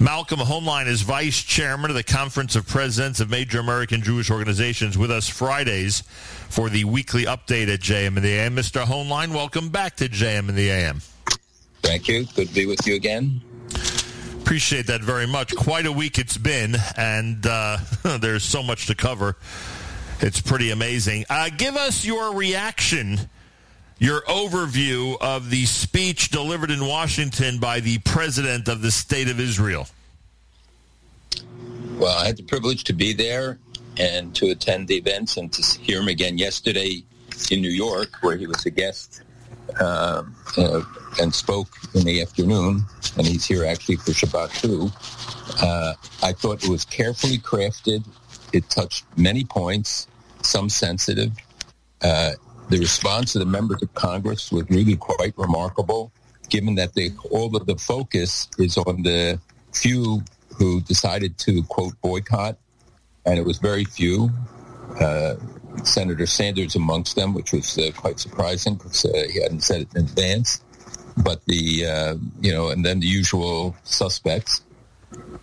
Malcolm Hoenlein is vice chairman of the Conference of Presidents of Major American Jewish Organizations with us Fridays for the weekly update at JM in the AM. Mr. Hoenlein, welcome back to JM in the AM. Thank you. Good to be with you again. Appreciate that very much. Quite a week it's been, and uh, there's so much to cover. It's pretty amazing. Uh, give us your reaction your overview of the speech delivered in Washington by the president of the state of Israel. Well, I had the privilege to be there and to attend the events and to hear him again yesterday in New York, where he was a guest um, uh, and spoke in the afternoon. And he's here actually for Shabbat too. Uh, I thought it was carefully crafted. It touched many points, some sensitive. The response of the members of Congress was really quite remarkable, given that they, all of the focus is on the few who decided to, quote, boycott, and it was very few. Uh, Senator Sanders amongst them, which was uh, quite surprising because uh, he hadn't said it in advance. But the, uh, you know, and then the usual suspects.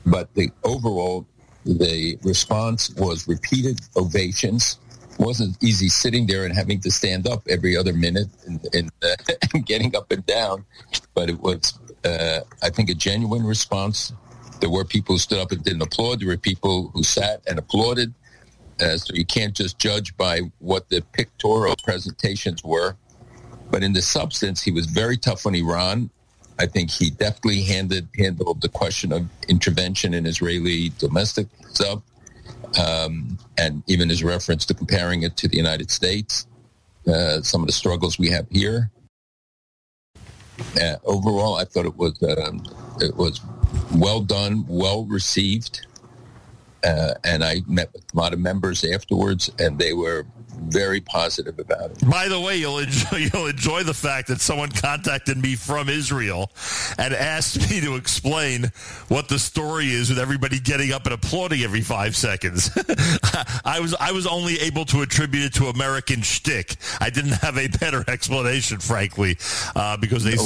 But the overall, the response was repeated ovations wasn't easy sitting there and having to stand up every other minute and, and, uh, and getting up and down. But it was, uh, I think, a genuine response. There were people who stood up and didn't applaud. There were people who sat and applauded. Uh, so you can't just judge by what the pictorial presentations were. But in the substance, he was very tough on Iran. I think he deftly handed, handled the question of intervention in Israeli domestic stuff um, and even his reference to comparing it to the United States, uh, some of the struggles we have here. Uh, overall, I thought it was um, it was well done, well received, uh, and I met with a lot of members afterwards, and they were very positive about it. By the way, you'll enjoy, you'll enjoy the fact that someone contacted me from Israel and asked me to explain what the story is with everybody getting up and applauding every five seconds. I was I was only able to attribute it to American shtick. I didn't have a better explanation, frankly, uh, because they.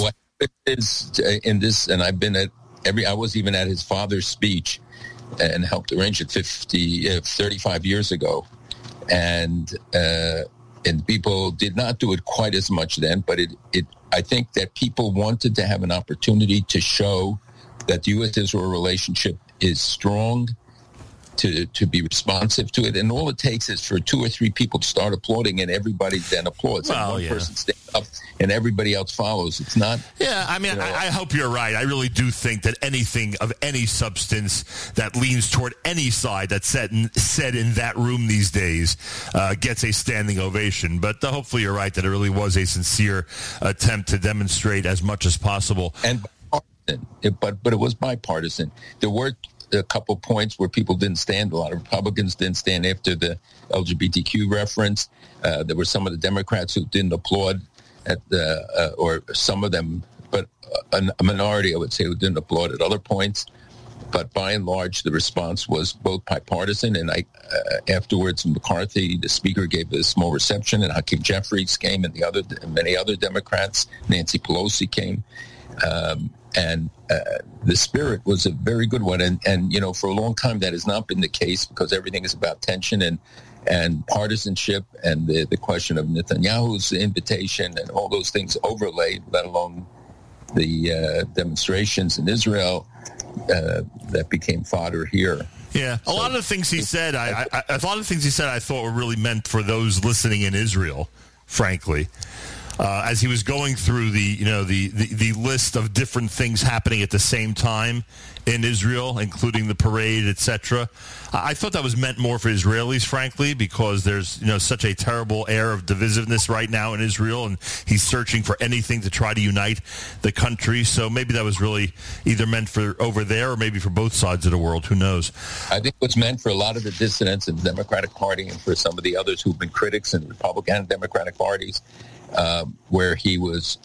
Is uh, in this, and I've been at every. I was even at his father's speech and helped arrange it 50, uh, 35 years ago and uh, and people did not do it quite as much then. But it, it I think that people wanted to have an opportunity to show that the U.S. Israel relationship is strong to to be responsive to it. And all it takes is for two or three people to start applauding, and everybody then applauds. Well, and one yeah. person stands up, and everybody else follows. It's not. Yeah, I mean, you know, I, I hope you're right. I really do think that anything of any substance that leans toward any side that's said in, said in that room these days uh, gets a standing ovation. But uh, hopefully you're right that it really was a sincere attempt to demonstrate as much as possible. and. It, but but it was bipartisan. There were a couple points where people didn't stand. A lot of Republicans didn't stand after the LGBTQ reference. Uh, there were some of the Democrats who didn't applaud at the, uh, or some of them, but a, a minority, I would say, who didn't applaud at other points. But by and large, the response was both bipartisan, and I uh, afterwards McCarthy, the speaker, gave a small reception, and Hakeem Jeffries came, and the other many other Democrats, Nancy Pelosi came, um, and uh, the spirit was a very good one. And and you know, for a long time, that has not been the case because everything is about tension and and partisanship, and the the question of Netanyahu's invitation and all those things overlaid, let alone the uh, demonstrations in Israel uh, that became fodder here. Yeah, a lot of the things he said, I, I, a lot of the things he said, I thought were really meant for those listening in Israel. Frankly, uh, as he was going through the, you know, the, the the list of different things happening at the same time in Israel, including the parade, etc. I thought that was meant more for Israelis, frankly, because there's you know such a terrible air of divisiveness right now in Israel, and he's searching for anything to try to unite the country. So maybe that was really either meant for over there or maybe for both sides of the world. Who knows? I think what's meant for a lot of the dissidents in the Democratic Party and for some of the others who've been critics in the Republican and Democratic parties, um, where he was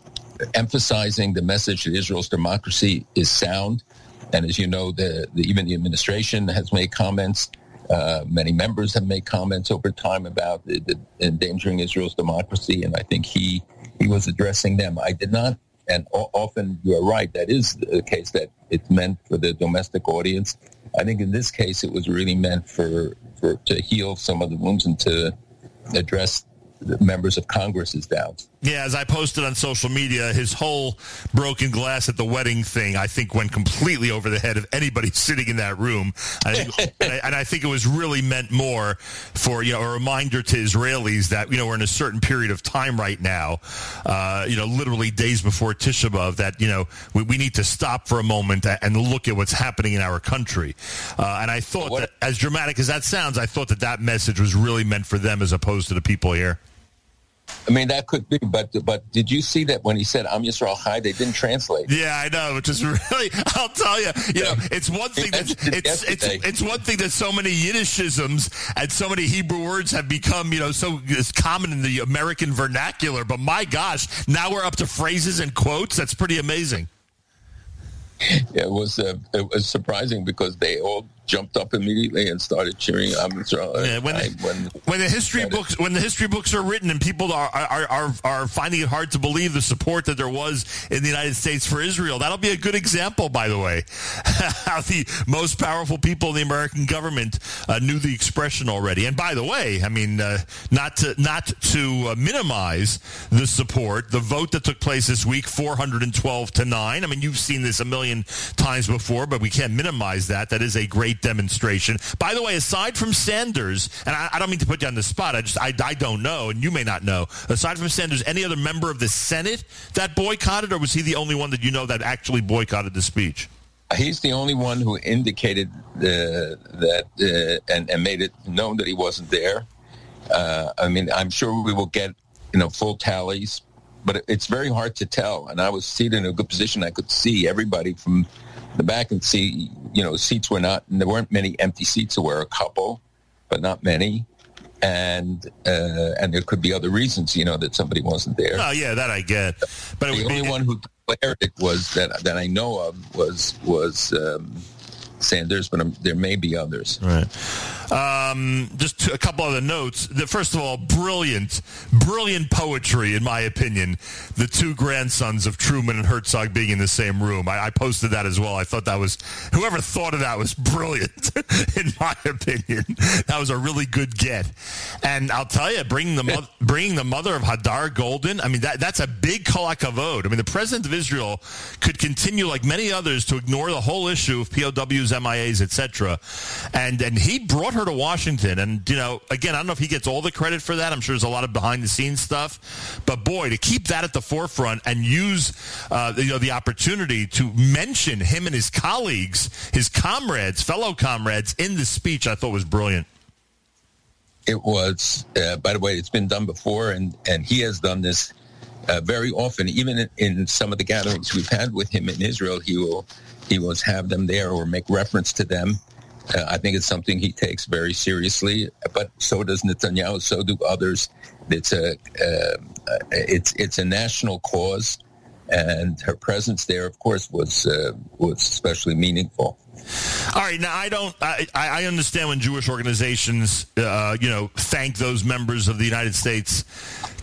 emphasizing the message that Israel's democracy is sound. And as you know, the, the even the administration has made comments. Uh, many members have made comments over time about the, the endangering Israel's democracy, and I think he he was addressing them. I did not and o- often you are right. That is the case that it's meant for the domestic audience. I think in this case, it was really meant for, for to heal some of the wounds and to address members of Congress is doubts. Yeah, as I posted on social media, his whole broken glass at the wedding thing, I think, went completely over the head of anybody sitting in that room. I think, and, I, and, I, think it was really meant more for you know a reminder to Israelis that you know we're in a certain period of time right now, uh, you know, literally days before Tisha B'av, that you know we, we, need to stop for a moment and look at what's happening in our country. Uh, and I thought what? that, as dramatic as that sounds, I thought that that message was really meant for them as opposed to the people here. I mean, that could be, but but did you see that when he said "Am Yisrael Chai," they didn't translate. Yeah, I know, which is really. I'll tell you, you know, it's one thing that it's it's it's one thing that so many Yiddishisms and so many Hebrew words have become, you know, so common in the American vernacular. But my gosh, now we're up to phrases and quotes. That's pretty amazing. Yeah, it was uh, it was surprising because they all jumped up immediately and started cheering. I'm yeah, when, the, when, when the history books when the history books are written and people are, are are are finding it hard to believe the support that there was in the United States for Israel, that'll be a good example, by the way, how the most powerful people in the American government uh, knew the expression already. And by the way, I mean uh, not to not to uh, minimize the support, the vote that took place this week, 412 to nine. I mean, you've seen this a million times before, but we can't minimize that. That is a great demonstration. By the way, aside from Sanders, and I, I don't mean to put you on the spot, I just I, I don't know, and you may not know. Aside from Sanders, any other member of the Senate that boycotted, or was he the only one that you know that actually boycotted the speech? He's the only one who indicated uh, that uh, and, and, made it known that he wasn't there. Uh, I mean, I'm sure we will get you know full tallies, but it's very hard to tell. And I was seated in a good position; I could see everybody from the back and see, you know, seats were not, there weren't many empty seats. There were a couple, but not many. And uh, and there could be other reasons, you know, that somebody wasn't there. Oh yeah, that I get. But the only be, one who declared it was that that I know of was was um, Sanders, but um, there may be others. Right. Um, just a couple other notes. The, first of all, brilliant, brilliant poetry, in my opinion. The two grandsons of Truman and Herzog being in the same room. I, I posted that as well. I thought that was whoever thought of that was brilliant, in my opinion. That was a really good get. And I'll tell you, bringing the mo- bringing the mother of Hadar Goldin. I mean, that that's a big kolakavod. I mean, the president of Israel could continue, like many others, to ignore the whole issue of POWs, MIAs, etc. And and he brought her to Washington. And, you know, again, I don't know if he gets all the credit for that. I'm sure there's a lot of behind the scenes stuff. But boy, to keep that at the forefront and use, uh, you know, the opportunity to mention him and his colleagues, his comrades, fellow comrades in the speech, I thought was brilliant. It was, uh, by the way, it's been done before, and, and he has done this uh, very often. Even in, in, some of the gatherings we've had with him in Israel, he will he will have them there or make reference to them uh, I think it's something he takes very seriously, but so does Netanyahu. So do others. It's a uh, it's it's a national cause, and her presence there, of course, was uh, was especially meaningful. All right, now I don't. I, I understand when Jewish organizations, uh, you know, thank those members of the United States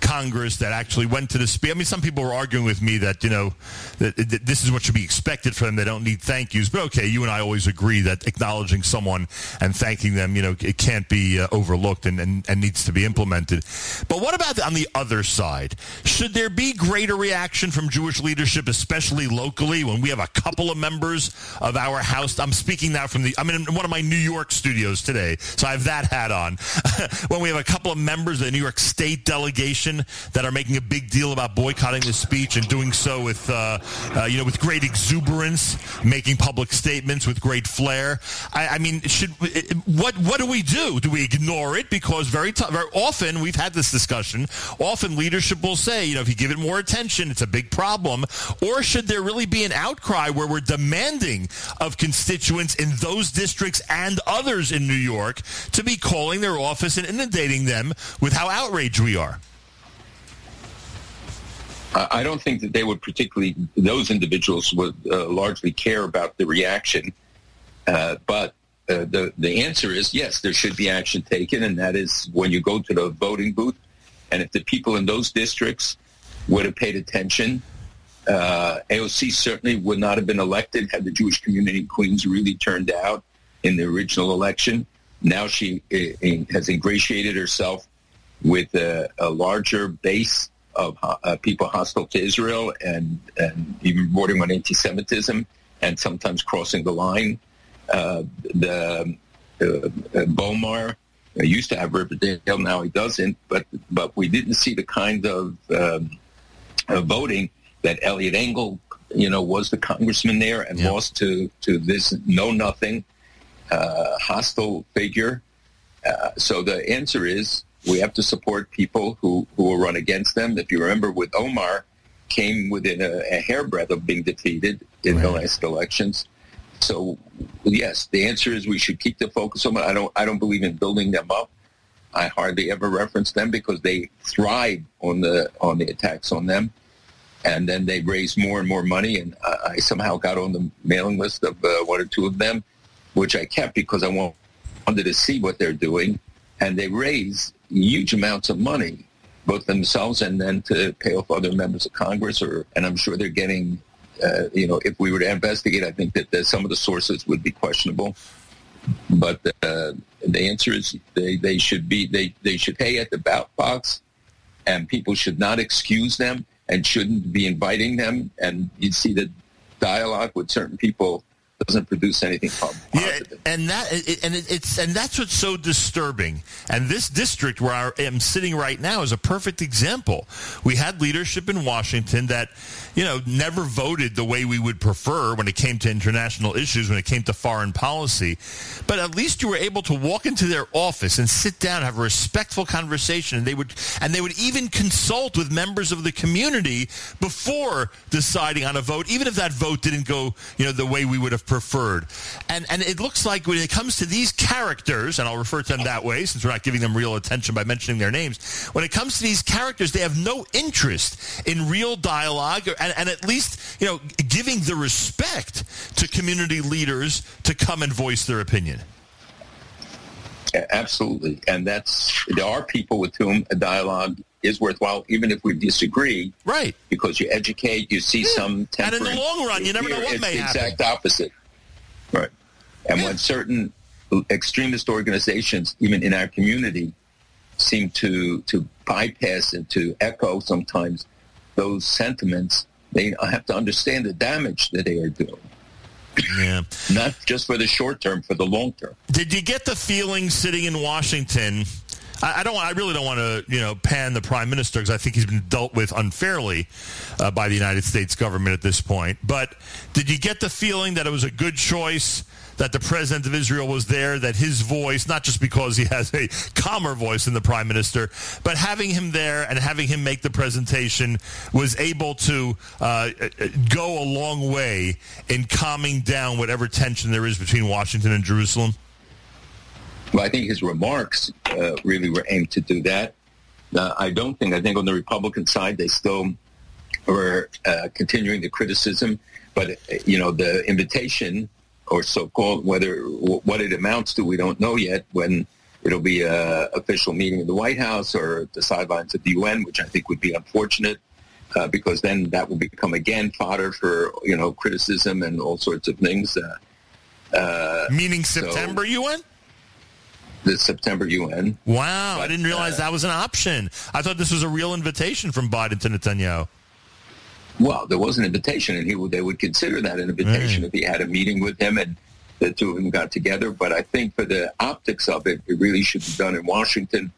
Congress that actually went to the speech. I mean, some people were arguing with me that you know that, that this is what should be expected from them. They don't need thank yous, but okay, you and I always agree that acknowledging someone and thanking them, you know, it can't be uh, overlooked and, and, and needs to be implemented. But what about on the other side? Should there be greater reaction from Jewish leadership, especially locally, when we have a couple of members of our House? I'm speaking now from the. I'm in one of my New York studios today, so I have that hat on. when we have a couple of members of the New York State delegation that are making a big deal about boycotting the speech and doing so with, uh, uh, you know, with great exuberance, making public statements with great flair. I, I mean, should what what do we do? Do we ignore it because very t- very often we've had this discussion. Often leadership will say, you know, if you give it more attention, it's a big problem. Or should there really be an outcry where we're demanding of constituents in those districts and others in New York to be calling their office and inundating them with how outraged we are? I don't think that they would particularly, those individuals would uh, largely care about the reaction. Uh, but uh, the, the answer is yes, there should be action taken. And that is when you go to the voting booth. And if the people in those districts would have paid attention Uh, AOC certainly would not have been elected had the Jewish community in Queens really turned out in the original election. Now she uh, has ingratiated herself with a, a larger base of uh, people hostile to Israel and, and even bordering on anti-Semitism and sometimes crossing the line. Uh, the uh, uh Bowman used to have Riverdale, now he doesn't, but but we didn't see the kind of, um, of voting that Eliot Engel, you know, was the congressman there and yep. lost to to this know nothing uh, hostile figure. Uh, so the answer is we have to support people who, who will run against them. If you remember with Omar, came within a, a hairbreadth of being defeated in right. the last elections. So yes, the answer is we should keep the focus on it. I don't I don't believe in building them up. I hardly ever reference them because they thrive on the on the attacks on them, and then they raise more and more money. And I, I somehow got on the mailing list of uh, one or two of them, which I kept because I wanted to see what they're doing, and they raise huge amounts of money, both themselves and then to pay off other members of Congress. Or and I'm sure they're getting, uh, you know, if we were to investigate, I think that some of the sources would be questionable. But uh, the answer is they, they should be they, they should pay at the ballot box, and people should not excuse them and shouldn't be inviting them. And you see the dialogue with certain people doesn't produce anything positive. Yeah, and that and it's and that's what's so disturbing. And this district where I am sitting right now is a perfect example. We had leadership in Washington that, you know, never voted the way we would prefer when it came to international issues, when it came to foreign policy. But at least you were able to walk into their office and sit down, have a respectful conversation, and they would and they would even consult with members of the community before deciding on a vote, even if that vote didn't go, you know, the way we would have preferred. And and it looks like when it comes to these characters, and I'll refer to them that way since we're not giving them real attention by mentioning their names. When it comes to these characters, they have no interest in real dialogue and, and at least you know giving the respect to community leaders to come and voice their opinion. Absolutely, and that's there are people with whom a dialogue is worthwhile, even if we disagree. Right. Because you educate, you see yeah. some. And in the long run, you never know what may happen. It's the exact opposite. Right. And yeah. when certain extremist organizations, even in our community, seem to, to bypass and to echo sometimes those sentiments, they have to understand the damage that they are doing. Yeah. Not just for the short term, for the long term. Did you get the feeling sitting in Washington? I, don't. I really don't want to, you know, pan the prime minister because I think he's been dealt with unfairly uh, by the United States government at this point. But did you get the feeling that it was a good choice? That the president of Israel was there, that his voice, not just because he has a calmer voice than the prime minister, but having him there and having him make the presentation was able to uh, go a long way in calming down whatever tension there is between Washington and Jerusalem? Well, I think his remarks uh, really were aimed to do that. Uh, I don't think, I think on the Republican side, they still were uh, continuing the criticism. But, uh, you know, the invitation or so-called, whether what it amounts to, we don't know yet when it'll be a official meeting in the White House or the sidelines of the UN, which I think would be unfortunate. Uh, because then that will become again fodder for you know criticism and all sorts of things. Uh, uh Meaning September so, UN? the September UN. Wow, but, I didn't realize uh, that was an option. I thought this was a real invitation from Biden to Netanyahu. Well, there was an invitation, and he would, they would consider that an invitation right. if he had a meeting with him and the two of them got together. But I think for the optics of it, it really should be done in Washington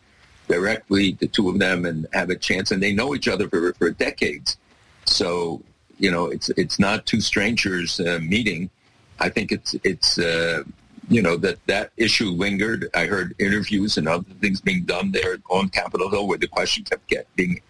directly, the two of them, and have a chance. And they know each other for, for decades. So, you know, it's it's not two strangers uh, meeting. I think it's it's uh, you know, that that issue lingered. I heard interviews and other things being done there on Capitol Hill where the question kept getting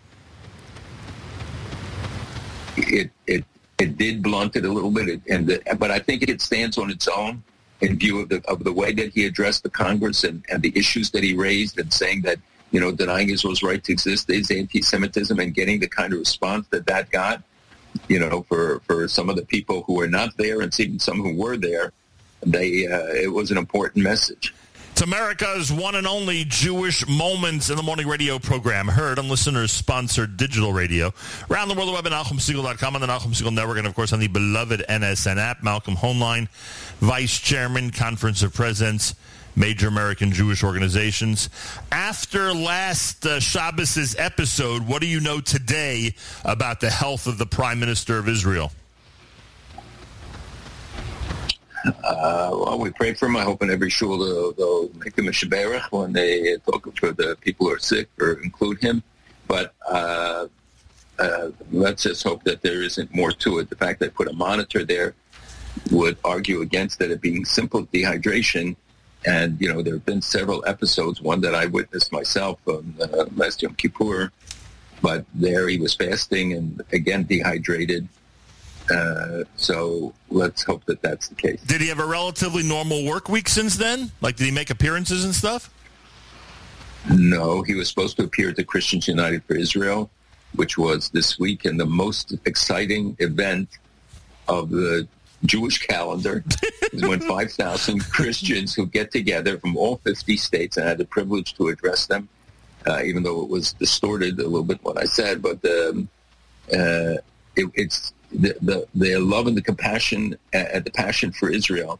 it it it did blunt it a little bit, and the, but I think it stands on its own in view of the of the way that he addressed the Congress and, and the issues that he raised, and saying that you know denying Israel's right to exist is anti-Semitism, and getting the kind of response that that got, you know, for for some of the people who were not there, and even some who were there they uh, it was an important message. It's America's one and only Jewish Moments in the Morning radio program, heard on listeners-sponsored digital radio. Around the world, the web at NachumSegal.com, on the Nachum Segal Network, and of course on the beloved NSN app. Malcolm Hoenlein, Vice Chairman, Conference of Presidents, major American Jewish organizations. After last uh, Shabbos' episode, what do you know today about the health of the Prime Minister of Israel? Uh, well, we pray for him. I hope in every shul they'll, they'll make him a shaberach when they talk for the people who are sick or include him. But uh, uh, let's just hope that there isn't more to it. The fact that I put a monitor there would argue against that it being simple dehydration. And, you know, there have been several episodes, one that I witnessed myself on uh, last Yom Kippur, but there he was fasting and, again, dehydrated uh, so let's hope that that's the case. Did he have a relatively normal work week since then? Like, did he make appearances and stuff? No, he was supposed to appear at the Christians United for Israel, which was this week, and the most exciting event of the Jewish calendar is when 5,000 Christians who get together from all 50 states, and I had the privilege to address them, uh, even though it was distorted a little bit what I said, but um, uh, it, it's the, the, love and the compassion and the passion for Israel,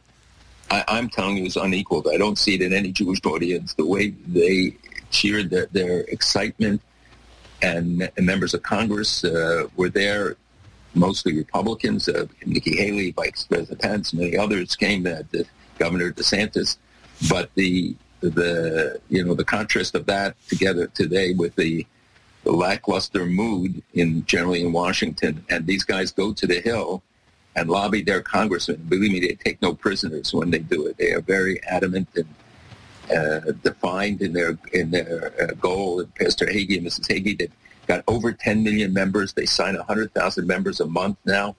I, am telling you, is unequaled. I don't see it in any Jewish audience. The way they cheered, their, their excitement, and, and, members of Congress uh, were there, mostly Republicans. Uh, Nikki Haley, Vice President Pence, many others came. Uh, Governor DeSantis, but the the you know the contrast of that together today with the lackluster mood in generally in Washington, and these guys go to the Hill and lobby their congressmen. Believe me, they take no prisoners when they do it. They are very adamant and uh, defined in their in their uh, goal. And Pastor Hagee and Mrs. Hagee, they've got over 10 million members. They sign 100,000 members a month now,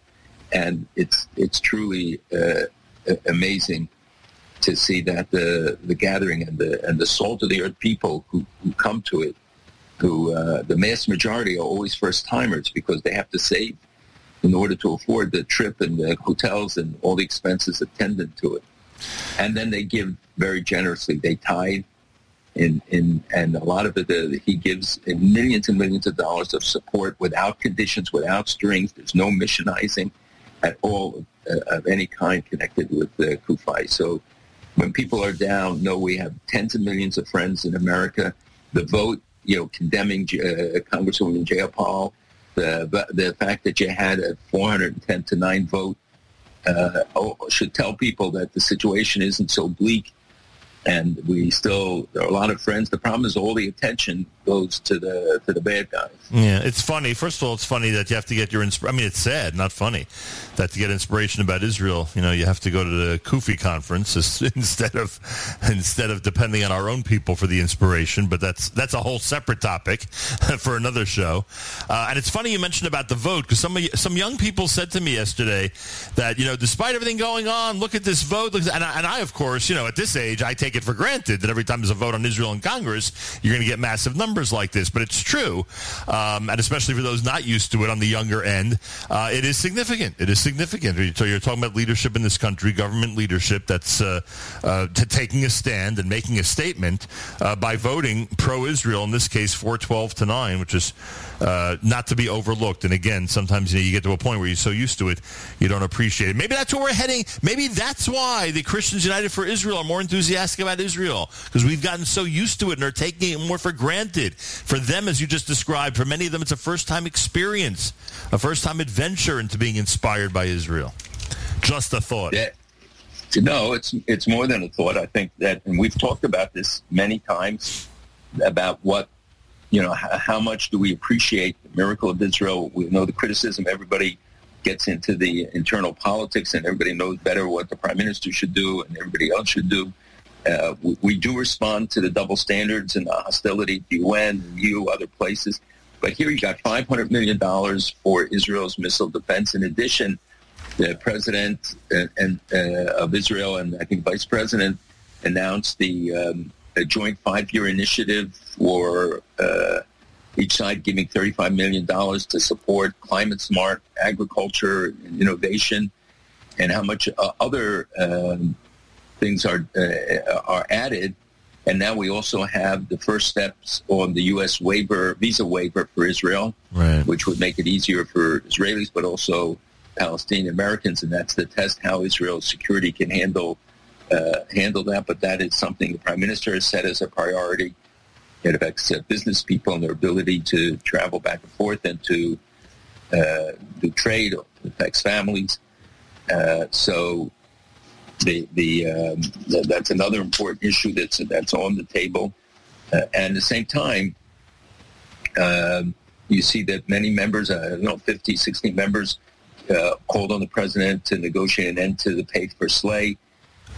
and it's it's truly uh, amazing to see that the the gathering and the and the salt of the earth people who, who come to it who uh, the mass majority are always first timers because they have to save in order to afford the trip and the hotels and all the expenses attendant to it. And then they give very generously. They tithe in, in and a lot of it uh, he gives millions and millions of dollars of support without conditions, without strings. There's no missionizing at all uh, of any kind connected with the CUFI. So when people are down, know we have tens of millions of friends in America. The vote you know, condemning uh, Congresswoman Jayapal, the the fact that you had a 410 to nine vote uh, oh, should tell people that the situation isn't so bleak and we still there are a lot of friends. The problem is all the attention goes to the to the bad guys. Yeah, it's funny. First of all, it's funny that you have to get your inspiration. I mean, it's sad, not funny, that to get inspiration about Israel, you know, you have to go to the CUFI conference instead of instead of depending on our own people for the inspiration. But that's that's a whole separate topic for another show. Uh, and it's funny you mentioned about the vote because some some young people said to me yesterday that you know, despite everything going on, look at this vote. And I, and I of course, you know, at this age, I take take it for granted that every time there's a vote on Israel in Congress, you're going to get massive numbers like this. But it's true, um, and especially for those not used to it on the younger end, uh, it is significant. It is significant. So you're talking about leadership in this country, government leadership that's uh, uh, taking a stand and making a statement uh, by voting pro-Israel. In this case, 412 to nine, which is uh, not to be overlooked. And again, sometimes you, know, you get to a point where you're so used to it, you don't appreciate it. Maybe that's where we're heading. Maybe that's why the Christians United for Israel are more enthusiastic about Israel because we've gotten so used to it and are taking it more for granted. For them, as you just described, for many of them, it's a first-time experience, a first-time adventure into being inspired by Israel. Just a thought. Yeah. No, it's it's more than a thought. I think that, and we've talked about this many times about what you know, how, how much do we appreciate the miracle of Israel? We know the criticism. Everybody gets into the internal politics, and everybody knows better what the prime minister should do and everybody else should do. Uh, we, we, do respond to the double standards and the hostility to UN, EU, other places. But here you got $500 million for Israel's missile defense. In addition, the president and, and uh, of Israel and I think vice president announced the um, joint five-year initiative for uh, each side giving $35 million to support climate-smart agriculture and innovation, and how much uh, other um, things are uh, are added And now we also have the first steps on the U.S. waiver, visa waiver for Israel, right. which would make it easier for Israelis, but also Palestinian Americans. And that's to test how Israel's security can handle uh, handle that. But that is something the prime minister has set as a priority. It affects uh, business people and their ability to travel back and forth and to uh, do trade. It affects families. Uh, so the the um, that's another important issue that's that's on the table. Uh, and at the same time, um, you see that many members, I don't know, 50, 60 members, uh, called on the president to negotiate an end to the pay for slay.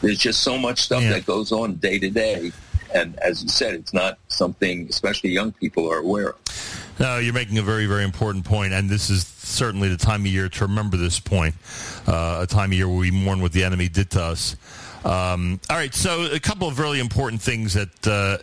There's just so much stuff yeah. that goes on day to day. And as you said, it's not something especially young people are aware of. No, you're making a very, very important point, and this is certainly the time of year to remember this point. Uh, a time of year where we mourn what the enemy did to us. Um, all right, so a couple of really important things that uh,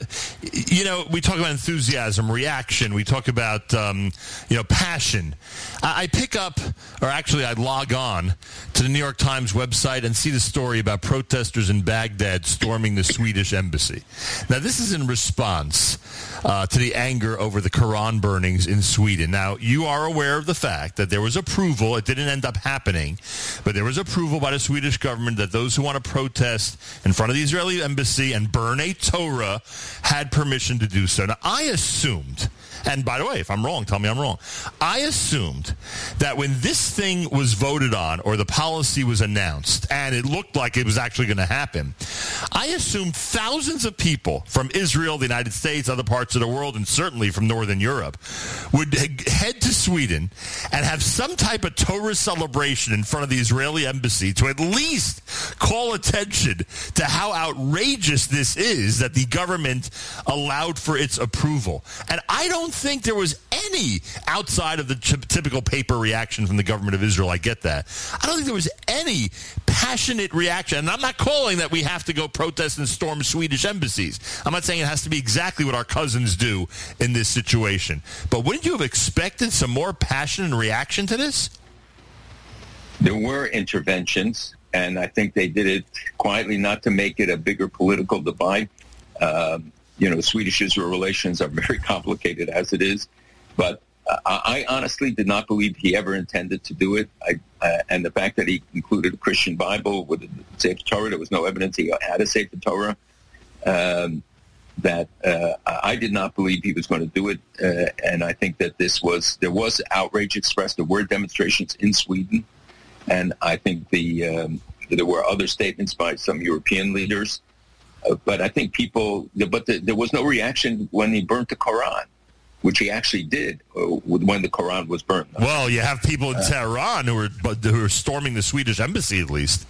you know we talk about enthusiasm, reaction. We talk about um, you know passion. I, I, pick up, or actually, I log on to the New York Times website and see the story about protesters in Baghdad storming the Swedish embassy. Now, this is in response uh, to the anger over the Quran burnings in Sweden. Now, you are aware of the fact that there was approval. It didn't end up happening, but there was approval by the Swedish government that those who want to protest in front of the Israeli embassy and burn a Torah had permission to do so. Now, I assumed and by the way, if I'm wrong, tell me I'm wrong. I assumed that when this thing was voted on or the policy was announced and it looked like it was actually going to happen, I assumed thousands of people from Israel, the United States, other parts of the world, and certainly from Northern Europe would head to Sweden and have some type of Torah celebration in front of the Israeli embassy to at least call attention to how outrageous this is that the government allowed for its approval. And I don't think there was any outside of the t- typical paper reaction from the government of Israel. I get that. I don't think there was any passionate reaction. And I'm not calling that we have to go protest and storm Swedish embassies. I'm not saying it has to be exactly what our cousins do in this situation. But wouldn't you have expected some more passion and reaction to this? There were interventions, and I think they did it quietly, not to make it a bigger political divide. Um, you know, Swedish-Israel relations are very complicated as it is. But I honestly did not believe he ever intended to do it. I, uh, and the fact that he included a Christian Bible with a Sefer Torah, there was no evidence he had a Sefer Torah. Um, that uh, I did not believe he was going to do it, uh, and I think that this was there was outrage expressed. There were demonstrations in Sweden, and I think the um, there were other statements by some European leaders but I think people, but the, there was no reaction when he burnt the Quran, which he actually did uh, when the Quran was burnt. Well, you have people in uh, Tehran who are who are storming the Swedish embassy, at least.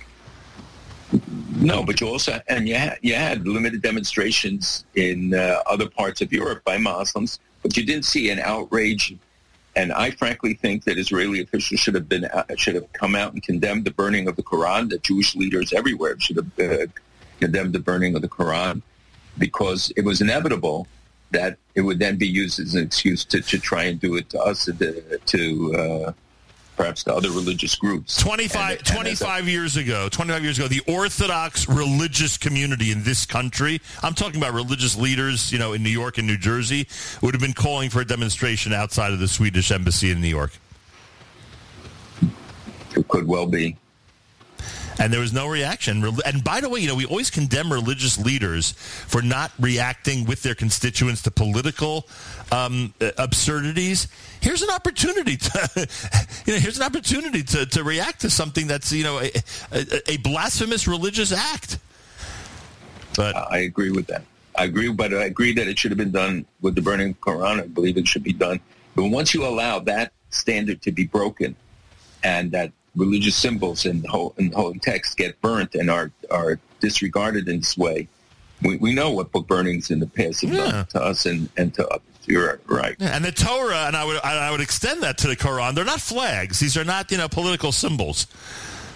No, but you also and you had, you had limited demonstrations in uh, other parts of Europe by Muslims, but you didn't see an outrage. And I frankly think that Israeli officials should have been uh, should have come out and condemned the burning of the Quran. That Jewish leaders everywhere should have uh, condemned the burning of the Quran because it was inevitable that it would then be used as an excuse to, to try and do it to us, to, to uh, perhaps to other religious groups. 25, and, 25 and years ago, 25 years ago, the Orthodox religious community in this country, I'm talking about religious leaders, you know, in New York and New Jersey, would have been calling for a demonstration outside of the Swedish embassy in New York. It could well be and there was no reaction. And by the way, you know, we always condemn religious leaders for not reacting with their constituents to political um, absurdities. Here's an opportunity to, you know, here's an opportunity to, to react to something that's, you know, a, a, a blasphemous religious act. But I agree with that. I agree, but I agree that it should have been done with the burning Quran. I believe it should be done. But once you allow that standard to be broken, and that religious symbols and the whole in the whole text get burnt and are are disregarded in this way. We, we know what book burnings in the past have yeah. done to us and, and to others. You're right. Yeah, and the Torah, and I would I would extend that to the Quran. They're not flags. These are not you know political symbols.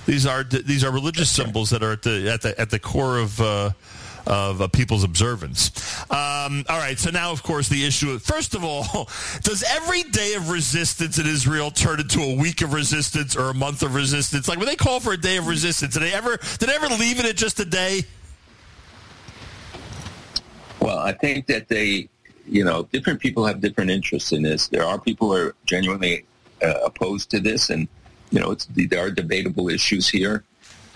These are these are religious That's symbols right. that are at the at the at the core of. Uh, of uh, people's observance. Um, all right, so now, of course, the issue. First of all, does every day of resistance in Israel turn into a week of resistance or a month of resistance? Like when they call for a day of resistance, did they ever did they ever leave it at just a day? Well, I think that they, you know, different people have different interests in this. There are people who are genuinely uh, opposed to this, and you know, there are debatable issues here.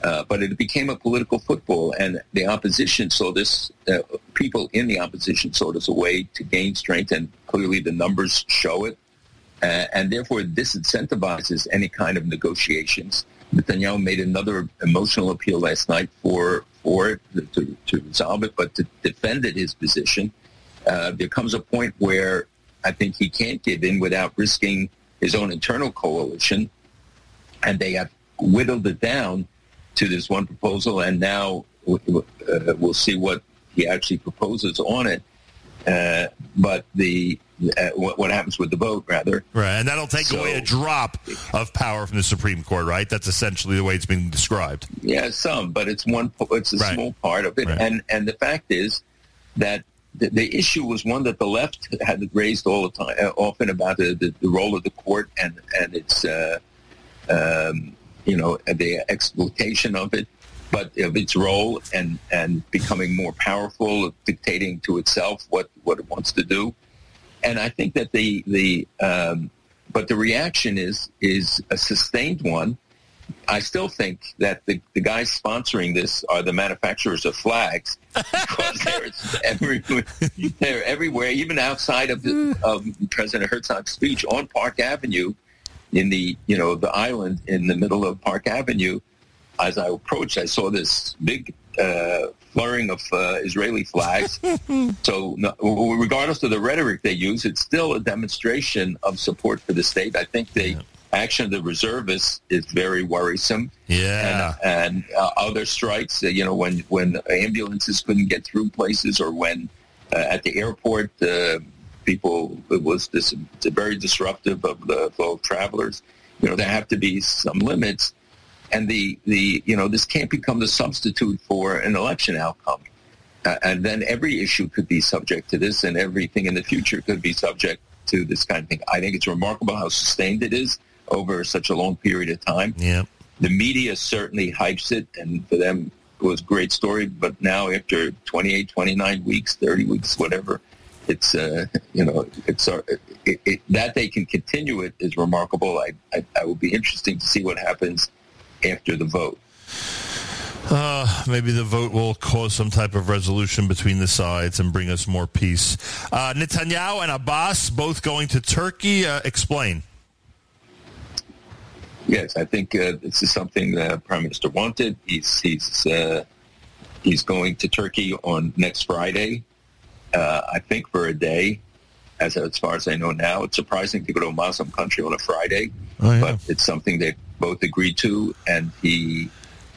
Uh, but it became a political football, and the opposition saw this. Uh, people in the opposition saw this as a way to gain strength, and clearly the numbers show it. Uh, and therefore, disincentivizes any kind of negotiations. Netanyahu made another emotional appeal last night for for it to, to resolve it, but to defended his position. Uh, there comes a point where I think he can't give in without risking his own internal coalition, and they have whittled it down to this one proposal, and now uh, we'll see what he actually proposes on it. Uh, but the uh, what, what, happens with the vote, rather, right, and that'll take so, away a drop of power from the Supreme Court, right? That's essentially the way it's being described. Yeah, some, but it's one. It's a right. small part of it, right. and and the fact is that the, the, issue was one that the left had raised all the time, uh, often about the, the, the role of the court and and its uh, um, you know, the exploitation of it, but of its role and, and becoming more powerful, dictating to itself what, what it wants to do. And I think that the, the um, but the reaction is, is a sustained one. I still think that the, the guys sponsoring this are the manufacturers of flags because they're everywhere, they're everywhere, even outside of, the, of President Herzog's speech on Park Avenue in the you know the island in the middle of Park Avenue. As I approached, I saw this big uh, fluttering of uh, Israeli flags. so, no, regardless of the rhetoric they use, it's still a demonstration of support for the state. I think the yeah. action of the reservists is very worrisome. Yeah, and, and uh, other strikes. Uh, you know, when when ambulances couldn't get through places, or when uh, at the airport uh, people, it was this it's very disruptive of the flow of travelers. You know, there have to be some limits, and the the you know this can't become the substitute for an election outcome. Uh, and then every issue could be subject to this, and everything in the future could be subject to this kind of thing. I think it's remarkable how sustained it is over such a long period of time. Yeah. The media certainly hypes it, and for them, it was a great story. But now, after 28, 29 weeks, 30 weeks, whatever, it's uh, you know it's uh, it, it, that they can continue it is remarkable. I, I, I will be interesting to see what happens after the vote. Uh, maybe the vote will cause some type of resolution between the sides and bring us more peace. Uh, Netanyahu and Abbas both going to Turkey. Uh, explain. Yes, I think uh, this is something the prime minister wanted. He's he's uh, he's going to Turkey on next Friday uh, I think for a day, as as far as I know now. It's surprising to go to a Muslim country on a Friday, oh, yeah. but it's something they both agreed to, and he.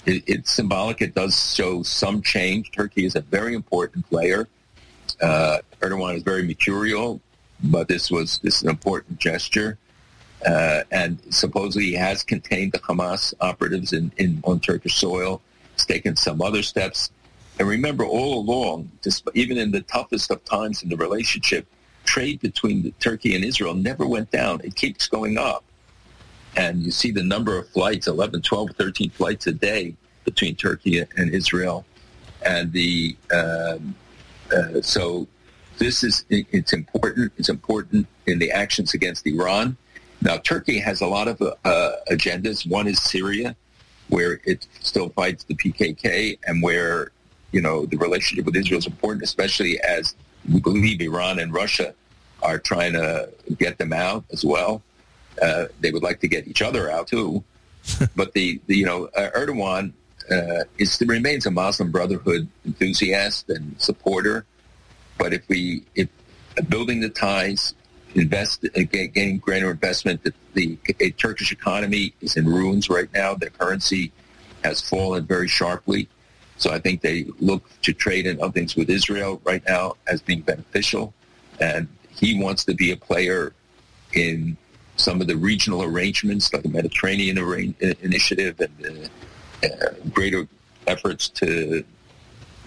It, it's symbolic. It does show some change. Turkey is a very important player. Uh, Erdogan is very mercurial, but this was this is an important gesture. Uh, and supposedly he has contained the Hamas operatives in, in on Turkish soil. He's taken some other steps and remember, all along, even in the toughest of times in the relationship, trade between Turkey and Israel never went down. It keeps going up. And you see the number of flights, 11, 12, 13 flights a day between Turkey and Israel. And the um, uh, so this is it's important. It's important in the actions against Iran. Now, Turkey has a lot of uh, agendas. One is Syria, where it still fights the PKK, and where you know, the relationship with Israel is important, especially as we believe Iran and Russia are trying to get them out as well. Uh, they would like to get each other out too. but the, the, you know, uh, Erdogan uh, is remains a Muslim Brotherhood enthusiast and supporter. But if we, if building the ties, invest, uh, getting greater investment, the, the Turkish economy is in ruins right now. Their currency has fallen very sharply. So I think they look to trade and other things with Israel right now as being beneficial. And he wants to be a player in some of the regional arrangements, like the Mediterranean Initiative and uh, greater efforts to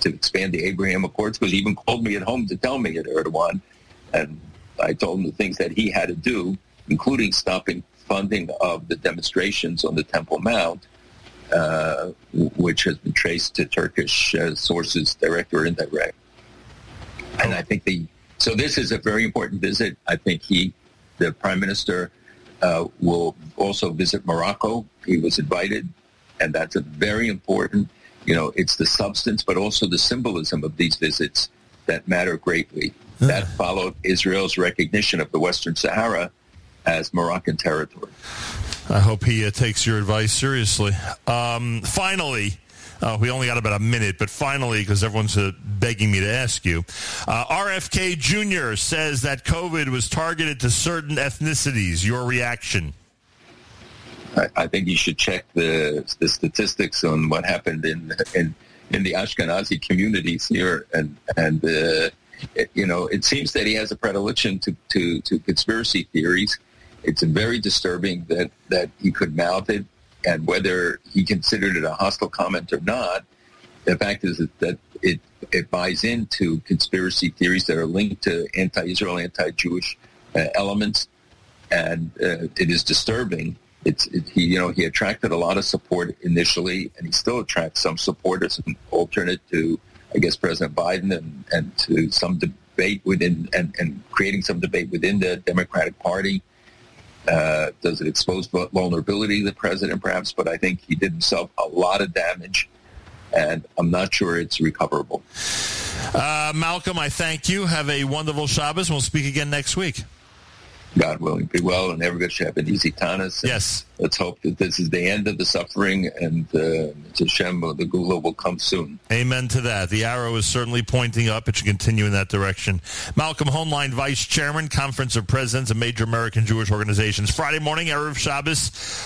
to expand the Abraham Accords. Because he even called me at home to tell me at Erdogan, and I told him the things that he had to do, including stopping funding of the demonstrations on the Temple Mount uh, which has been traced to Turkish uh, sources, direct or indirect. And I think the so this is a very important visit. I think he, the prime minister, uh, will also visit Morocco. He was invited, and that's a very important. You know, it's the substance, but also the symbolism of these visits that matter greatly. That followed Israel's recognition of the Western Sahara as Moroccan territory. I hope he uh, takes your advice seriously. Um, finally, uh, we only got about a minute, but finally, because everyone's uh, begging me to ask you, uh, RFK Jr. says that COVID was targeted to certain ethnicities. Your reaction? I, I think you should check the the statistics on what happened in in in the Ashkenazi communities here, and and uh, it, you know, it seems that he has a predilection to, to, to conspiracy theories. It's very disturbing that, that he could mouth it, and whether he considered it a hostile comment or not, the fact is that it, it buys into conspiracy theories that are linked to anti-Israel, anti-Jewish uh, elements, and uh, it is disturbing. It's it, he, you know, he attracted a lot of support initially, and he still attracts some support as an alternate to I guess, President Biden and, and to some debate within and, and creating some debate within the Democratic Party. Uh, does it expose vulnerability to the president, perhaps? But I think he did himself a lot of damage, and I'm not sure it's recoverable. Uh, Malcolm, I thank you. Have a wonderful Shabbos. We'll speak again next week. God willing, be well, and everybody should have an easy Tanis. Yes. Let's hope that this is the end of the suffering, and uh, Hashem, the Geula will come soon. Amen to that. The arrow is certainly pointing up. It should continue in that direction. Malcolm Hoenlein, Vice Chairman, Conference of Presidents of Major American Jewish Organizations. Friday morning, Erev Shabbos.